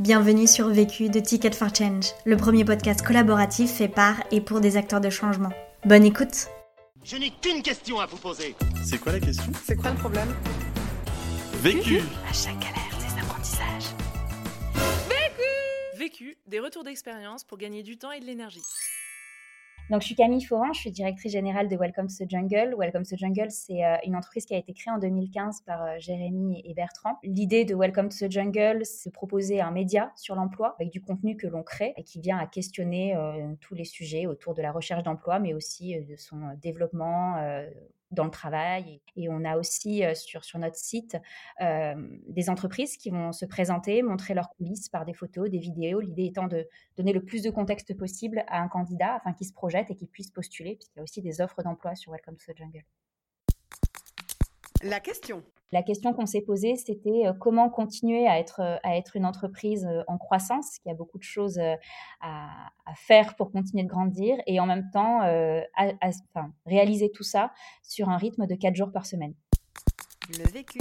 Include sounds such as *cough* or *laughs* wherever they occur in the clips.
Bienvenue sur Vécu de Ticket for Change, le premier podcast collaboratif fait par et pour des acteurs de changement. Bonne écoute Je n'ai qu'une question à vous poser. C'est quoi la question? C'est quoi le problème? Vécu À chaque galère, des apprentissages. Vécu, des retours d'expérience pour gagner du temps et de l'énergie. Donc, je suis Camille Foran, je suis directrice générale de Welcome to the Jungle. Welcome to the Jungle, c'est euh, une entreprise qui a été créée en 2015 par euh, Jérémy et Bertrand. L'idée de Welcome to the Jungle, c'est de proposer un média sur l'emploi avec du contenu que l'on crée et qui vient à questionner euh, tous les sujets autour de la recherche d'emploi, mais aussi de son développement dans le travail. Et on a aussi sur, notre site des entreprises qui vont se présenter, montrer leurs coulisses par des photos, des vidéos. L'idée étant de donner le plus de contexte possible à un candidat afin qu'il se projette et qu'il puisse postuler, puisqu'il y a aussi des offres d'emploi sur Welcome to the Jungle. La question. La question qu'on s'est posée, c'était euh, comment continuer à être, euh, à être une entreprise euh, en croissance, qui a beaucoup de choses à, faire pour continuer de grandir, et en même temps réaliser tout ça sur un rythme de 4 jours par semaine. Le vécu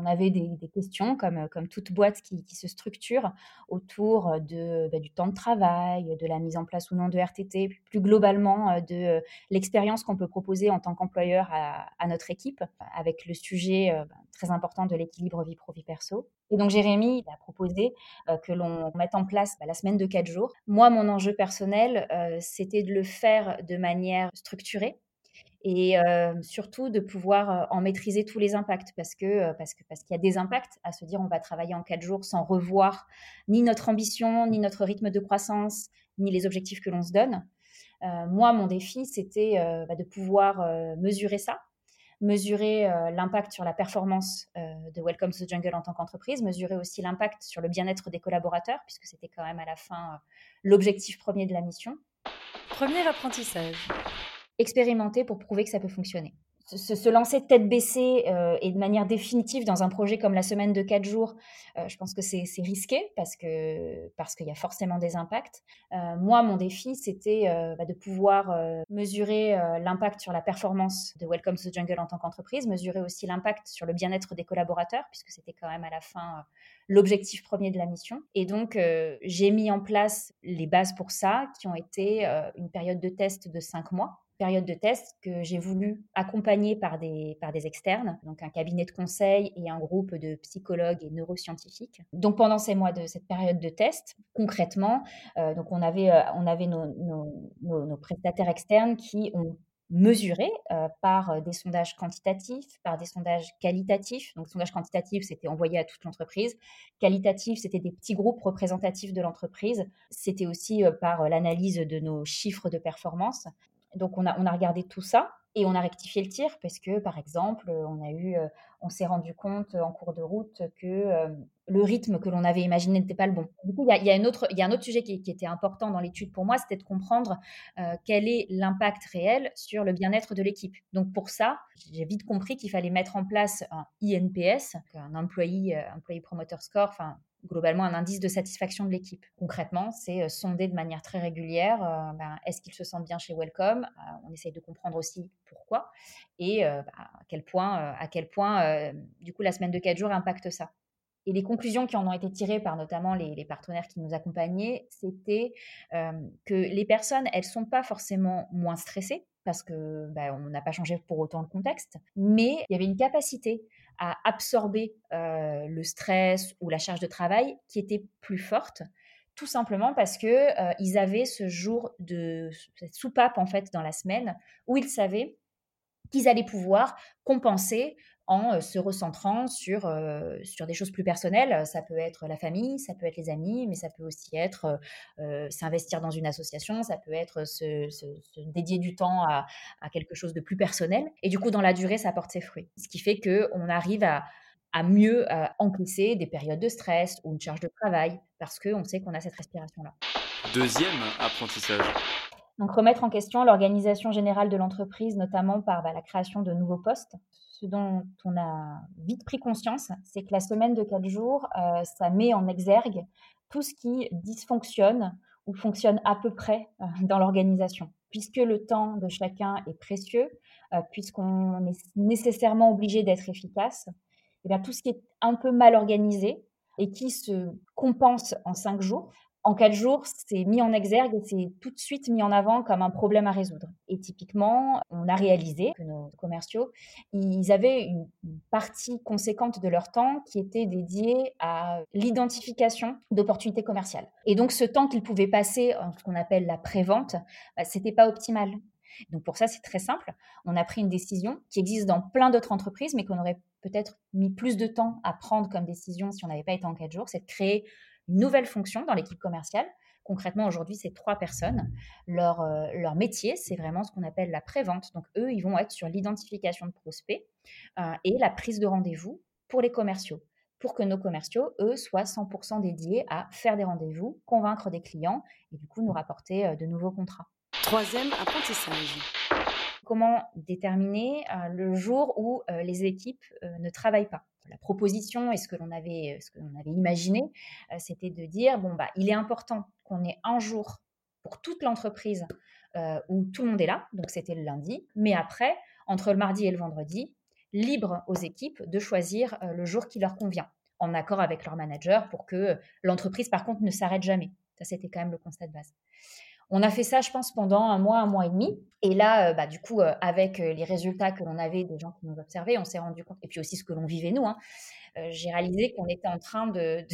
on avait des, questions comme, euh, comme toute boîte qui, se structure autour de, bah, du temps de travail, de la mise en place ou non de RTT, plus globalement euh, de euh, l'expérience qu'on peut proposer en tant qu'employeur à, notre équipe, avec le sujet bah, très important de l'équilibre vie pro-vie perso. Et donc Jérémy a proposé que l'on mette en place bah, la semaine de quatre jours. Moi, mon enjeu personnel, c'était de le faire de manière structurée, et surtout de pouvoir en maîtriser tous les impacts parce que parce que parce qu'il y a des impacts à se dire on va travailler en quatre jours sans revoir ni notre ambition ni notre rythme de croissance ni les objectifs que l'on se donne. moi mon défi c'était bah, de pouvoir mesurer ça, mesurer l'impact sur la performance de Welcome to the Jungle en tant qu'entreprise, mesurer aussi l'impact sur le bien-être des collaborateurs puisque c'était quand même à la fin l'objectif premier de la mission. Premier apprentissage expérimenter pour prouver que ça peut fonctionner. Se, lancer tête baissée euh, et de manière définitive dans un projet comme la semaine de 4 jours, euh, je pense que c'est risqué parce qu'il y a forcément des impacts. Euh, moi, mon défi, c'était bah, de pouvoir mesurer l'impact sur la performance de Welcome to the Jungle en tant qu'entreprise, mesurer aussi l'impact sur le bien-être des collaborateurs, puisque c'était quand même à la fin l'objectif premier de la mission. Et donc, j'ai mis en place les bases pour ça, qui ont été une période de test de 5 mois période de test que j'ai voulu accompagner par des, par des externes, donc un cabinet de conseil et un groupe de psychologues et neuroscientifiques. Donc pendant ces mois de cette période de test, concrètement, euh, donc on avait, euh, on avait nos, nos, nos, prestataires externes qui ont mesuré euh, par des sondages quantitatifs, par des sondages qualitatifs. Donc, sondage quantitatif, c'était envoyé à toute l'entreprise. Qualitatif, c'était des petits groupes représentatifs de l'entreprise. C'était aussi par l'analyse de nos chiffres de performance. Donc on a, on a regardé tout ça et on a rectifié le tir parce que, par exemple, on a eu, euh, on s'est rendu compte en cours de route que euh, le rythme que l'on avait imaginé n'était pas le bon. Du coup, il y a, y a, un autre sujet qui, était important dans l'étude pour moi, c'était de comprendre euh, quel est l'impact réel sur le bien-être de l'équipe. Donc pour ça, j'ai vite compris qu'il fallait mettre en place un INPS, un employee, employee promoter score, enfin globalement un indice de satisfaction de l'équipe. Concrètement, c'est euh, sonder de manière très régulière, euh, ben, est-ce qu'ils se sentent bien chez Welcome? Euh, On essaye de comprendre aussi pourquoi et bah, à quel point, à quel point du coup, la semaine de 4 jours impacte ça. Et les conclusions qui en ont été tirées par notamment les, partenaires qui nous accompagnaient, c'était que les personnes, elles sont pas forcément moins stressées parce que bah, on n'a pas changé pour autant le contexte, mais il y avait une capacité absorber le stress ou la charge de travail qui était plus forte, tout simplement parce que ils avaient ce jour de cette soupape en fait dans la semaine où ils savaient qu'ils allaient pouvoir compenser en euh, se recentrant sur, euh, sur des choses plus personnelles. Ça peut être la famille, ça peut être les amis, mais ça peut aussi être euh, s'investir dans une association, ça peut être se, dédier du temps à, quelque chose de plus personnel. Et du coup, dans la durée, ça porte ses fruits. Ce qui fait qu'on arrive à, à mieux encaisser des périodes de stress ou une charge de travail parce qu'on sait qu'on a cette respiration-là. Deuxième apprentissage. Donc remettre en question l'organisation générale de l'entreprise, notamment par bah, la création de nouveaux postes ce dont on a vite pris conscience, c'est que la semaine de quatre jours, euh, ça met en exergue tout ce qui dysfonctionne ou fonctionne à peu près euh, dans l'organisation. Puisque le temps de chacun est précieux, euh, puisqu'on est nécessairement obligé d'être efficace, et eh bien tout ce qui est un peu mal organisé et qui se compense en cinq jours, en quatre jours, c'est mis en exergue et c'est tout de suite mis en avant comme un problème à résoudre. Et typiquement, on a réalisé que nos commerciaux, ils avaient une partie conséquente de leur temps qui était dédiée à l'identification d'opportunités commerciales. Et donc, ce temps qu'ils pouvaient passer en ce qu'on appelle la prévente, bah, c'était pas optimal. Donc pour ça, c'est très simple. On a pris une décision qui existe dans plein d'autres entreprises, mais qu'on aurait peut-être mis plus de temps à prendre comme décision si on n'avait pas été en quatre jours, c'est de créer nouvelle fonction dans l'équipe commerciale. Concrètement, aujourd'hui, c'est trois personnes. Leur, euh, leur métier, c'est vraiment ce qu'on appelle la prévente. Donc, eux, ils vont être sur l'identification de prospects euh, et la prise de rendez-vous pour les commerciaux, pour que nos commerciaux, eux, soient 100% dédiés à faire des rendez-vous, convaincre des clients et du coup nous rapporter euh, de nouveaux contrats. Troisième apprentissage. Comment déterminer le jour où les équipes ne travaillent pas? La proposition et ce que l'on avait, avait imaginé, euh, c'était de dire bon bah il est important qu'on ait un jour pour toute l'entreprise euh, où tout le monde est là, donc c'était le lundi, mais après entre le mardi et le vendredi, libre aux équipes de choisir euh, le jour qui leur convient, en accord avec leur manager pour que l'entreprise par contre ne s'arrête jamais. Ça c'était quand même le constat de base. On a fait ça, je pense, pendant un mois, un mois et demi. Et là, euh, bah, du coup, euh, avec euh, les résultats que l'on avait des gens qui nous observaient, on s'est rendu compte, et puis aussi ce que l'on vivait nous, hein, j'ai réalisé qu'on était en train de,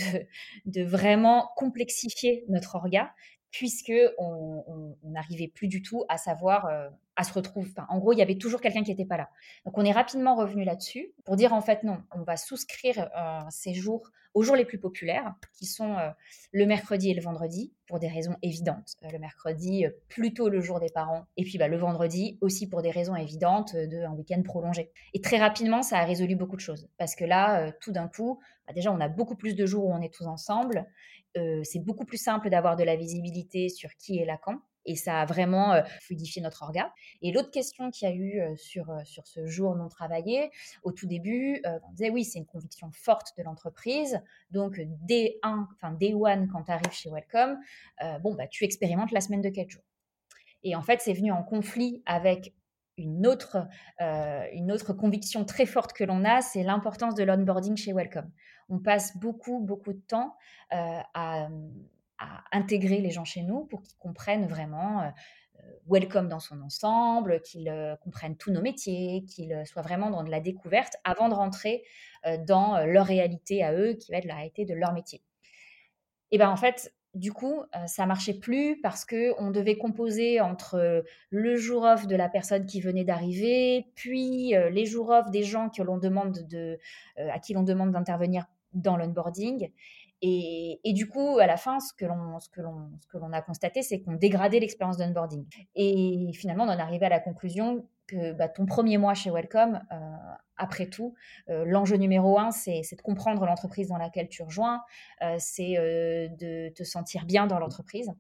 vraiment complexifier notre orga, puisque on n'arrivait plus du tout à savoir, à se retrouver. en gros, il y avait toujours quelqu'un qui n'était pas là. Donc, on est rapidement revenu là-dessus pour dire en fait non, on va souscrire ces jours aux jours les plus populaires, qui sont euh, le mercredi et le vendredi, pour des raisons évidentes. Euh, le mercredi, euh, plutôt le jour des parents, et puis bah, le vendredi aussi pour des raisons évidentes d'un week-end prolongé. Et très rapidement, ça a résolu beaucoup de choses, parce que là, tout d'un coup, bah, déjà, on a beaucoup plus de jours où on est tous ensemble. c'est beaucoup plus simple d'avoir de la visibilité sur qui est là quand et ça a vraiment fluidifié notre orga. Et l'autre question qu'il y a eu sur, sur ce jour non travaillé, au tout début, on disait oui, c'est une conviction forte de l'entreprise. Donc, dès 1, enfin, day one, quand tu arrives chez Welcome, bon, bah, tu expérimentes la semaine de 4 jours. Et en fait, c'est venu en conflit avec une autre, une autre conviction très forte que l'on a, c'est l'importance de l'onboarding chez Welcome. On passe beaucoup, beaucoup de temps à à intégrer les gens chez nous pour qu'ils comprennent vraiment euh, euh, welcome dans son ensemble, qu'ils euh, comprennent tous nos métiers, qu'ils soient vraiment dans de la découverte avant de rentrer dans leur réalité à eux, qui va être la réalité de leur métier. Et bien en fait, du coup, ça marchait plus parce que on devait composer entre le jour off de la personne qui venait d'arriver, puis les jours off des gens que l'on demande de, à qui l'on demande d'intervenir dans l'onboarding. Et, du coup, à la fin, ce que l'on, a constaté, c'est qu'on dégradait l'expérience d'onboarding. Et finalement, on en arrivé à la conclusion que bah, ton premier mois chez Welcome, euh, après tout, euh, l'enjeu numéro un, c'est, de comprendre l'entreprise dans laquelle tu rejoins, euh, c'est de te sentir bien dans l'entreprise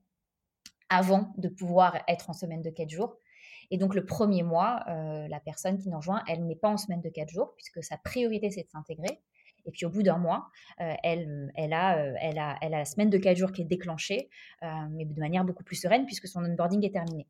avant de pouvoir être en semaine de 4 jours. Et donc, le premier mois, la personne qui nous rejoint, elle n'est pas en semaine de 4 jours, puisque sa priorité, c'est de s'intégrer. Et puis au bout d'un mois, euh, elle, elle, a, euh, elle, a, elle a la semaine de 4 jours qui est déclenchée, euh, mais de manière beaucoup plus sereine puisque son onboarding est terminé.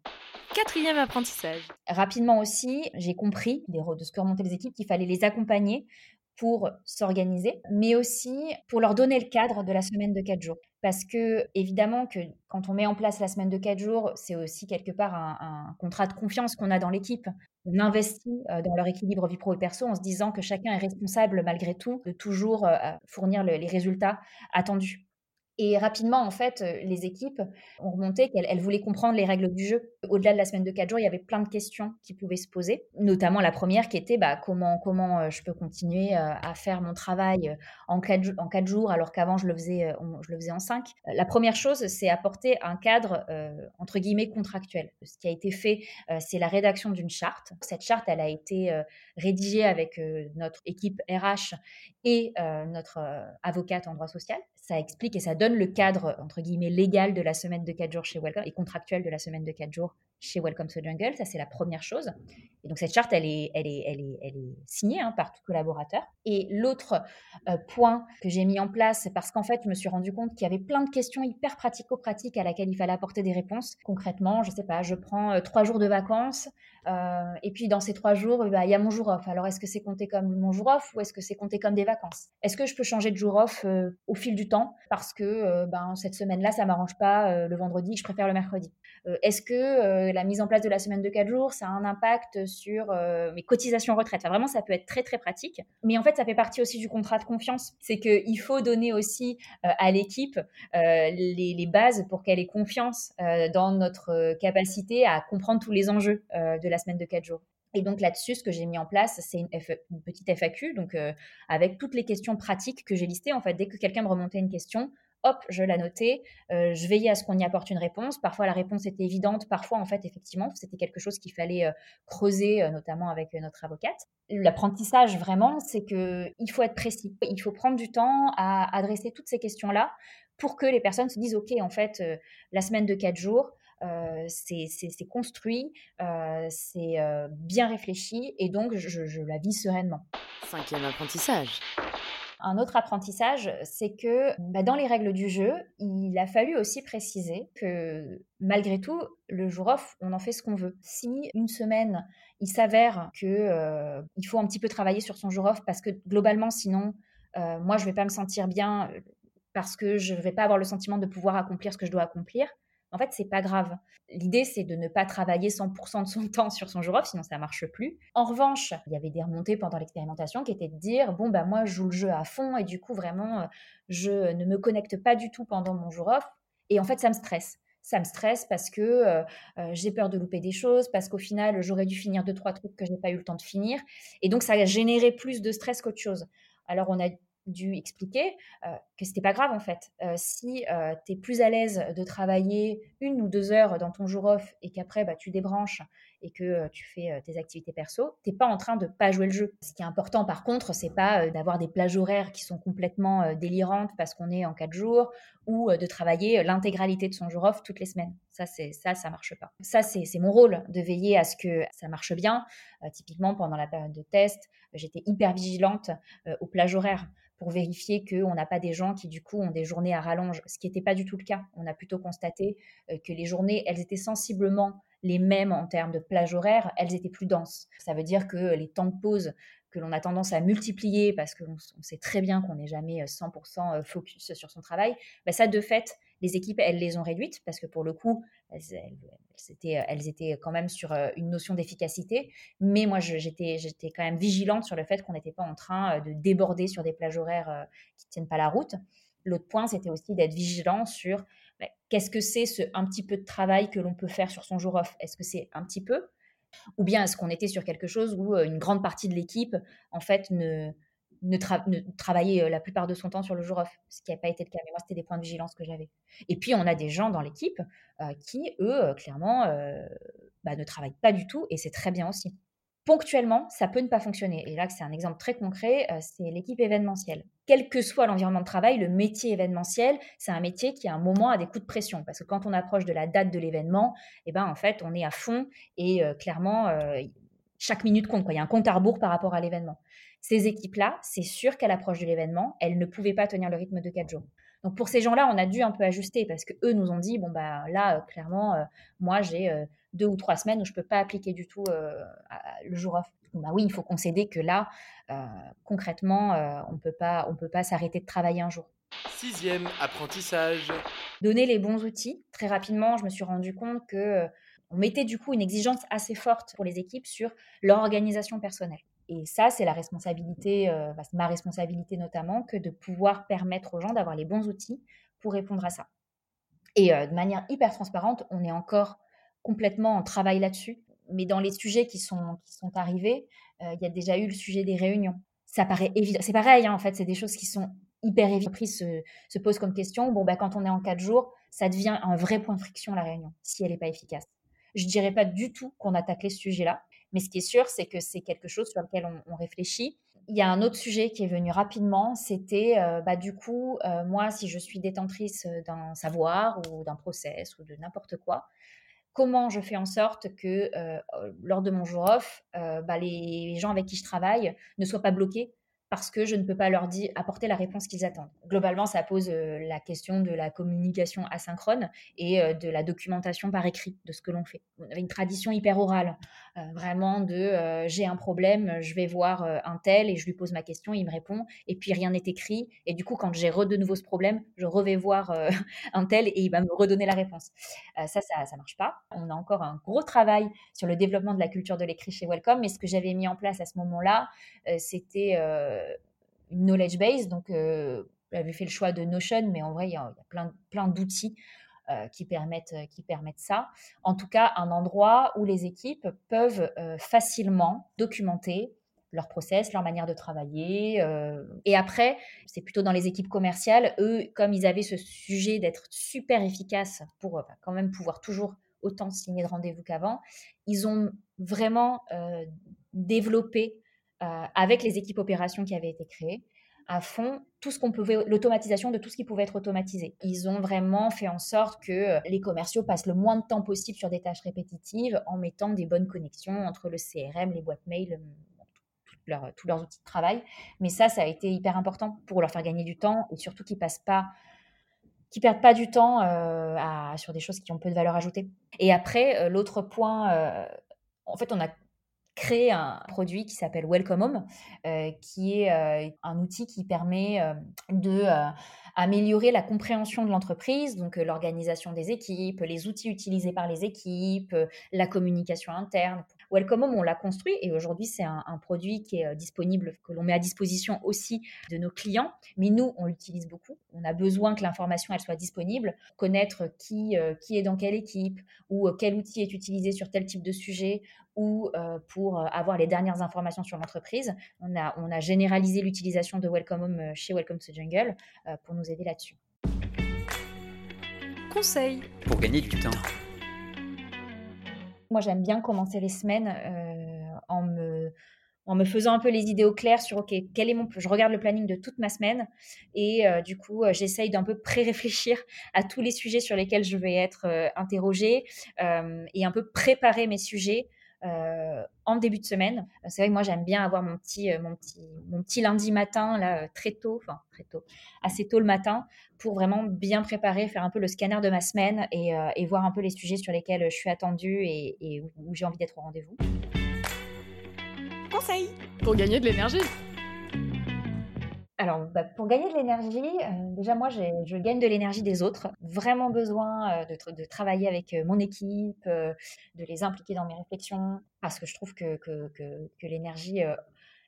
Quatrième apprentissage. Rapidement aussi, j'ai compris de ce que remontaient les équipes qu'il fallait les accompagner pour s'organiser, mais aussi pour leur donner le cadre de la semaine de 4 jours. Parce que, évidemment, que quand on met en place la semaine de 4 jours, c'est aussi quelque part un, contrat de confiance qu'on a dans l'équipe. On investit euh, dans leur équilibre vie pro et perso en se disant que chacun est responsable, malgré tout, de toujours euh, fournir les résultats attendus. Et rapidement, en fait, euh, les équipes ont remonté qu'elles voulaient comprendre les règles du jeu. Au-delà de la semaine de 4 jours, il y avait plein de questions qui pouvaient se poser, notamment la première qui était bah, comment, euh, je peux continuer euh, à faire mon travail en 4, en quatre jours alors qu'avant je le faisais en 5. La première chose, c'est apporter un cadre, entre guillemets, contractuel. Ce qui a été fait, c'est la rédaction d'une charte. Cette charte, elle a été rédigée avec notre équipe RH et notre avocate en droit social ça explique et ça donne le cadre, entre guillemets, légal de la semaine de 4 jours chez Welcome et contractuel de la semaine de 4 jours chez Welcome to Jungle. Ça, c'est la première chose. Et donc, cette charte, elle est, elle est, elle est, elle est signée hein, par tout collaborateur. Et l'autre euh, point que j'ai mis en place, parce qu'en fait, je me suis rendu compte qu'il y avait plein de questions hyper pratico-pratiques à laquelle il fallait apporter des réponses. Concrètement, je sais pas, je prends euh, trois jours de vacances. Euh, et puis dans ces trois jours, bah, il y a mon jour off. Alors est-ce que c'est compté comme mon jour off ou est-ce que c'est compté comme des vacances? Est-ce que je peux changer de jour off euh, au fil du temps? Parce que euh, ben, cette semaine-là, ça m'arrange pas le vendredi, je préfère le mercredi Est-ce que la mise en place de la semaine de quatre jours, ça a un impact sur mes cotisations retraite? Vraiment, ça peut être très très pratique. Mais en fait, ça fait partie aussi du contrat de confiance. C'est qu'il faut donner aussi à l'équipe les, les, bases pour qu'elle ait confiance dans notre capacité à comprendre tous les enjeux de la semaine de 4 jours. Et donc là-dessus, ce que j'ai mis en place, c'est une, une, petite FAQ, donc euh, avec toutes les questions pratiques que j'ai listées. En fait, dès que quelqu'un me remontait une question, hop, je la notais, euh, je veillais à ce qu'on y apporte une réponse. Parfois, la réponse était évidente, parfois, en fait, effectivement, c'était quelque chose qu'il fallait euh, creuser, notamment avec notre avocate. L'apprentissage, vraiment, c'est que il faut être précis. Il faut prendre du temps à adresser toutes ces questions-là pour que les personnes se disent, OK, en fait, la semaine de 4 jours, c'est construit, euh, c'est euh, bien réfléchi et donc je, la vis sereinement. Cinquième apprentissage. Un autre apprentissage, c'est que bah, dans les règles du jeu, il a fallu aussi préciser que malgré tout, le jour off, on en fait ce qu'on veut. Si une semaine, il s'avère que il faut un petit peu travailler sur son jour off parce que globalement, sinon, moi, je vais pas me sentir bien parce que je ne vais pas avoir le sentiment de pouvoir accomplir ce que je dois accomplir. En fait, c'est pas grave. L'idée, c'est de ne pas travailler 100% de son *laughs* temps sur son jour off, sinon ça marche plus. En revanche, il y avait des remontées pendant l'expérimentation qui étaient de dire bon bah moi je joue le jeu à fond et du coup vraiment euh, je ne me connecte pas du tout pendant mon jour off et en fait ça me stresse ça me stresse parce que euh, euh, j'ai peur de louper des choses, parce qu'au final, j'aurais dû finir deux, trois trucs que je n'ai pas eu le temps de finir. Et donc, ça a généré plus de stress qu'autre chose. Alors, on a dû expliquer euh, que c'était pas grave en fait. Euh, si euh, tu es plus à l'aise de travailler une ou deux heures dans ton jour off et qu'après bah, tu débranches et que tu fais tes activités perso, t'es pas en train de pas jouer le jeu. Ce qui est important par contre, c'est pas d'avoir des plages horaires qui sont complètement délirantes parce qu'on est en quatre jours ou de travailler l'intégralité de son jour off toutes les semaines. Ça, c'est ça, ça marche pas. Ça, c'est mon rôle de veiller à ce que ça marche bien. typiquement pendant la période de test, j'étais hyper vigilante aux plages horaires pour vérifier qu'on n'a pas des gens qui, du coup, ont des journées à rallonge, ce qui n'était pas du tout le cas. On a plutôt constaté euh, que les journées, elles étaient sensiblement les mêmes en termes de plage horaire, elles étaient plus denses. Ça veut dire que les temps de pause que l'on a tendance à multiplier parce qu'on sait très bien qu'on n'est jamais 100% euh, focus sur son travail, bah ça, de fait, les équipes, elles les ont réduites parce que pour le coup, elles, étaient, elles étaient quand même sur euh, une notion d'efficacité. Mais moi, j'étais, quand même vigilante sur le fait qu'on n'était pas en train euh, de déborder sur des plages horaires euh, qui ne tiennent pas la route. L'autre point, c'était aussi d'être vigilant sur bah, qu'est-ce que c'est ce un petit peu de travail que l'on peut faire sur son jour off? Est-ce que c'est un petit peu? Ou bien est-ce qu'on était sur quelque chose où une grande partie de l'équipe, en fait, ne, euh, la plupart de son temps sur le jour off, ce qui n'a pas été le cas. Mais moi, c'était des points de vigilance que j'avais. Et puis, on a des gens dans l'équipe qui, eux, clairement, bah, ne travaillent pas du tout, et c'est très bien aussi. Ponctuellement, ça peut ne pas fonctionner. Et là, c'est un exemple très concret, c'est l'équipe événementielle. Quel que soit l'environnement de travail, le métier événementiel, c'est un métier qui, à un moment, a des coups de pression. Parce que quand on approche de la date de l'événement, eh ben, en fait, on est à fond et clairement, chaque minute compte. Il y a un compte à rebours par rapport à l'événement. Ces équipes-là, c'est sûr qu'à l'approche de l'événement, elles ne pouvaient pas tenir le rythme de quatre jours. Donc pour ces gens-là, on a dû un peu ajuster parce que eux nous ont dit bon bah là euh, clairement euh, moi j'ai euh, deux ou trois semaines où je peux pas appliquer du tout le jour off. bah oui, il faut concéder que là concrètement on peut pas on peut pas s'arrêter de travailler un jour. Sixième apprentissage. Donner les bons outils. Très rapidement, je me suis rendu compte que on mettait du coup une exigence assez forte pour les équipes sur leur organisation personnelle. Et ça, c'est la responsabilité, euh, bah, ma responsabilité notamment, que de pouvoir permettre aux gens d'avoir les bons outils pour répondre à ça. Et euh, de manière hyper transparente, on est encore complètement en travail là-dessus. Mais dans les sujets qui sont, qui sont arrivés, euh, il y a déjà eu le sujet des réunions. Ça paraît évident. C'est pareil, hein, en fait, c'est des choses qui sont hyper évidentes. Se, se pose comme question, bon, bah, quand on est en quatre jours, ça devient un vrai point de friction, la réunion, si elle n'est pas efficace. Je ne dirais pas du tout qu'on attaque les sujets-là. Mais ce qui est sûr, c'est que c'est quelque chose sur lequel on, réfléchit. Il y a un autre sujet qui est venu rapidement, c'était euh, bah, du coup, euh, moi, si je suis détentrice d'un savoir ou d'un process ou de n'importe quoi, comment je fais en sorte que euh, lors de mon jour off, bah, les gens avec qui je travaille ne soient pas bloqués parce que je ne peux pas leur apporter la réponse qu'ils attendent. Globalement, ça pose euh, la question de la communication asynchrone et euh, de la documentation par écrit de ce que l'on fait. On avait une tradition hyper orale vraiment de j'ai un problème, je vais voir un tel et je lui pose ma question, il me répond, et puis rien n'est écrit. Et du coup, quand j'ai de nouveau ce problème, je revais voir *laughs* un tel et il va me redonner la réponse. ça, ça ne marche pas. On a encore un gros travail sur le développement de la culture de l'écrit chez Welcome, mais ce que j'avais mis en place à ce moment-là, c'était une knowledge base. Donc, j'avais fait le choix de Notion, mais en vrai, il y a, plein, plein d'outils euh, qui, permettent, euh, qui permettent ça. En tout cas, un endroit où les équipes peuvent euh, facilement documenter leur process, leur manière de travailler. Et après, c'est plutôt dans les équipes commerciales, eux, comme ils avaient ce sujet d'être super efficaces pour quand même pouvoir toujours autant signer de rendez-vous qu'avant, ils ont vraiment développé avec les équipes opérations qui avaient été créées à fond tout ce qu'on pouvait, l'automatisation de tout ce qui pouvait être automatisé. Ils ont vraiment fait en sorte que euh, les commerciaux passent le moins de temps possible sur des tâches répétitives en mettant des bonnes connexions entre le CRM, les boîtes mail, euh, tous leurs outils de travail. Mais ça, ça a été hyper important pour leur faire gagner du temps et surtout qu'ils passent pas qui perdent pas du temps euh, sur des choses qui ont peu de valeur ajoutée. Et après, l'autre point, en fait, on a créé un produit qui s'appelle Welcome Home, euh, qui est euh, un outil qui permet euh, de améliorer la compréhension de l'entreprise, donc l'organisation des équipes, les outils utilisés par les équipes, la communication interne Welcome Home, on l'a construit et aujourd'hui, c'est un, produit qui est euh, disponible, que l'on met à disposition aussi de nos clients. Mais nous, on l'utilise beaucoup. On a besoin que l'information, elle soit disponible, connaître qui, euh, qui est dans quelle équipe ou euh, quel outil est utilisé sur tel type de sujet ou pour avoir les dernières informations sur l'entreprise. On a, on a généralisé l'utilisation de Welcome Home chez Welcome to Jungle pour nous aider là-dessus. Conseil pour gagner du temps. Moi, j'aime bien commencer les semaines euh, en, me, faisant un peu les idées au clair sur, OK, quel est mon... Je regarde le planning de toute ma semaine et euh, du coup, euh, j'essaye d'un peu pré-réfléchir *laughs* à tous les sujets sur lesquels je vais être interrogée et un peu préparer mes sujets euh, en début de semaine. Euh, c'est vrai que moi j'aime bien avoir mon petit, euh, mon petit, mon petit lundi matin là très tôt, enfin très tôt, assez tôt le matin pour vraiment bien préparer, faire un peu le scanner de ma semaine et, et voir un peu les sujets sur lesquels je suis attendue et, et où j'ai envie d'être au rendez-vous. Conseil pour gagner de l'énergie. Alors, bah, pour gagner de l'énergie, euh, déjà moi, je gagne de l'énergie des autres. Vraiment besoin euh, de, travailler avec euh, mon équipe, de les impliquer dans mes réflexions, parce que je trouve que, l'énergie,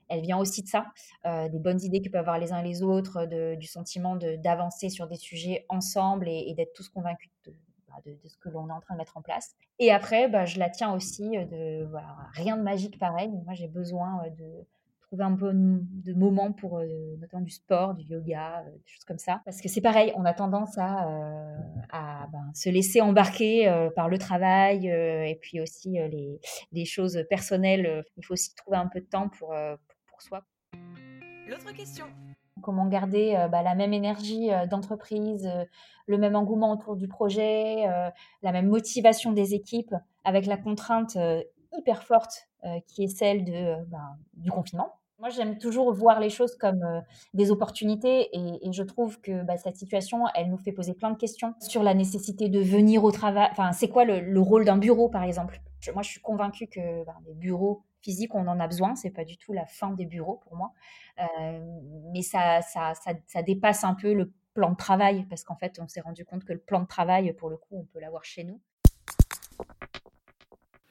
elle vient aussi de ça, des bonnes idées que peuvent avoir les uns les autres, du sentiment d'avancer sur des sujets ensemble et, d'être tous convaincus bah, de, ce que l'on est en train de mettre en place. Et après, bah, je la tiens aussi de rien de magique pareil. Moi, j'ai besoin de trouver un peu de moments pour euh, notamment du sport, du yoga, euh, des choses comme ça. Parce que c'est pareil, on a tendance à, euh, à ben, se laisser embarquer par le travail et puis aussi les, les, choses personnelles. Il faut aussi trouver un peu de temps pour, pour, soi. L'autre question. Comment garder bah, la même énergie d'entreprise, le même engouement autour du projet, la même motivation des équipes avec la contrainte hyper forte qui est celle de, ben, du confinement. Moi, j'aime toujours voir les choses comme euh, des opportunités et, je trouve que bah, cette situation, elle nous fait poser plein de questions sur la nécessité de venir au travail. Enfin, c'est quoi le, rôle d'un bureau, par exemple? Moi, je suis convaincue que bah, les bureaux physiques, on en a besoin. C'est pas du tout la fin des bureaux pour moi, euh, mais ça, ça, ça, dépasse un peu le plan de travail parce qu'en fait, on s'est rendu compte que le plan de travail, pour le coup, on peut l'avoir chez nous.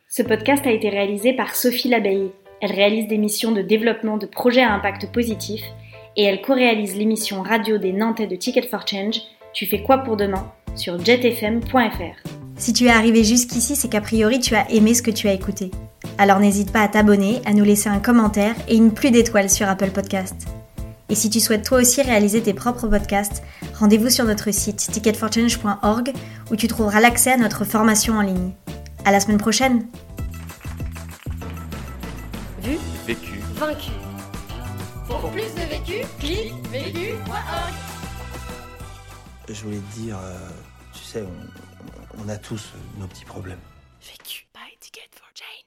Ce podcast a été réalisé par Sophie Labeille. Elle réalise des missions de développement de projets à impact positif et elle co-réalise l'émission radio des Nantais de Ticket for Change Tu fais quoi pour demain sur jetfm.fr. Si tu es arrivé jusqu'ici, c'est qu'a priori tu as aimé ce que tu as écouté. Alors n'hésite pas à t'abonner, à nous laisser un commentaire et une pluie d'étoiles sur Apple Podcast. Et si tu souhaites toi aussi réaliser tes propres podcasts, rendez-vous sur notre site ticketforchange.org où tu trouveras l'accès à notre formation en ligne. À la semaine prochaine! Vaincu. Pour plus de vécu, clique vécu.org. Je voulais te dire, euh, tu sais, on, on a tous nos petits problèmes. Vécu. Buy ticket for change.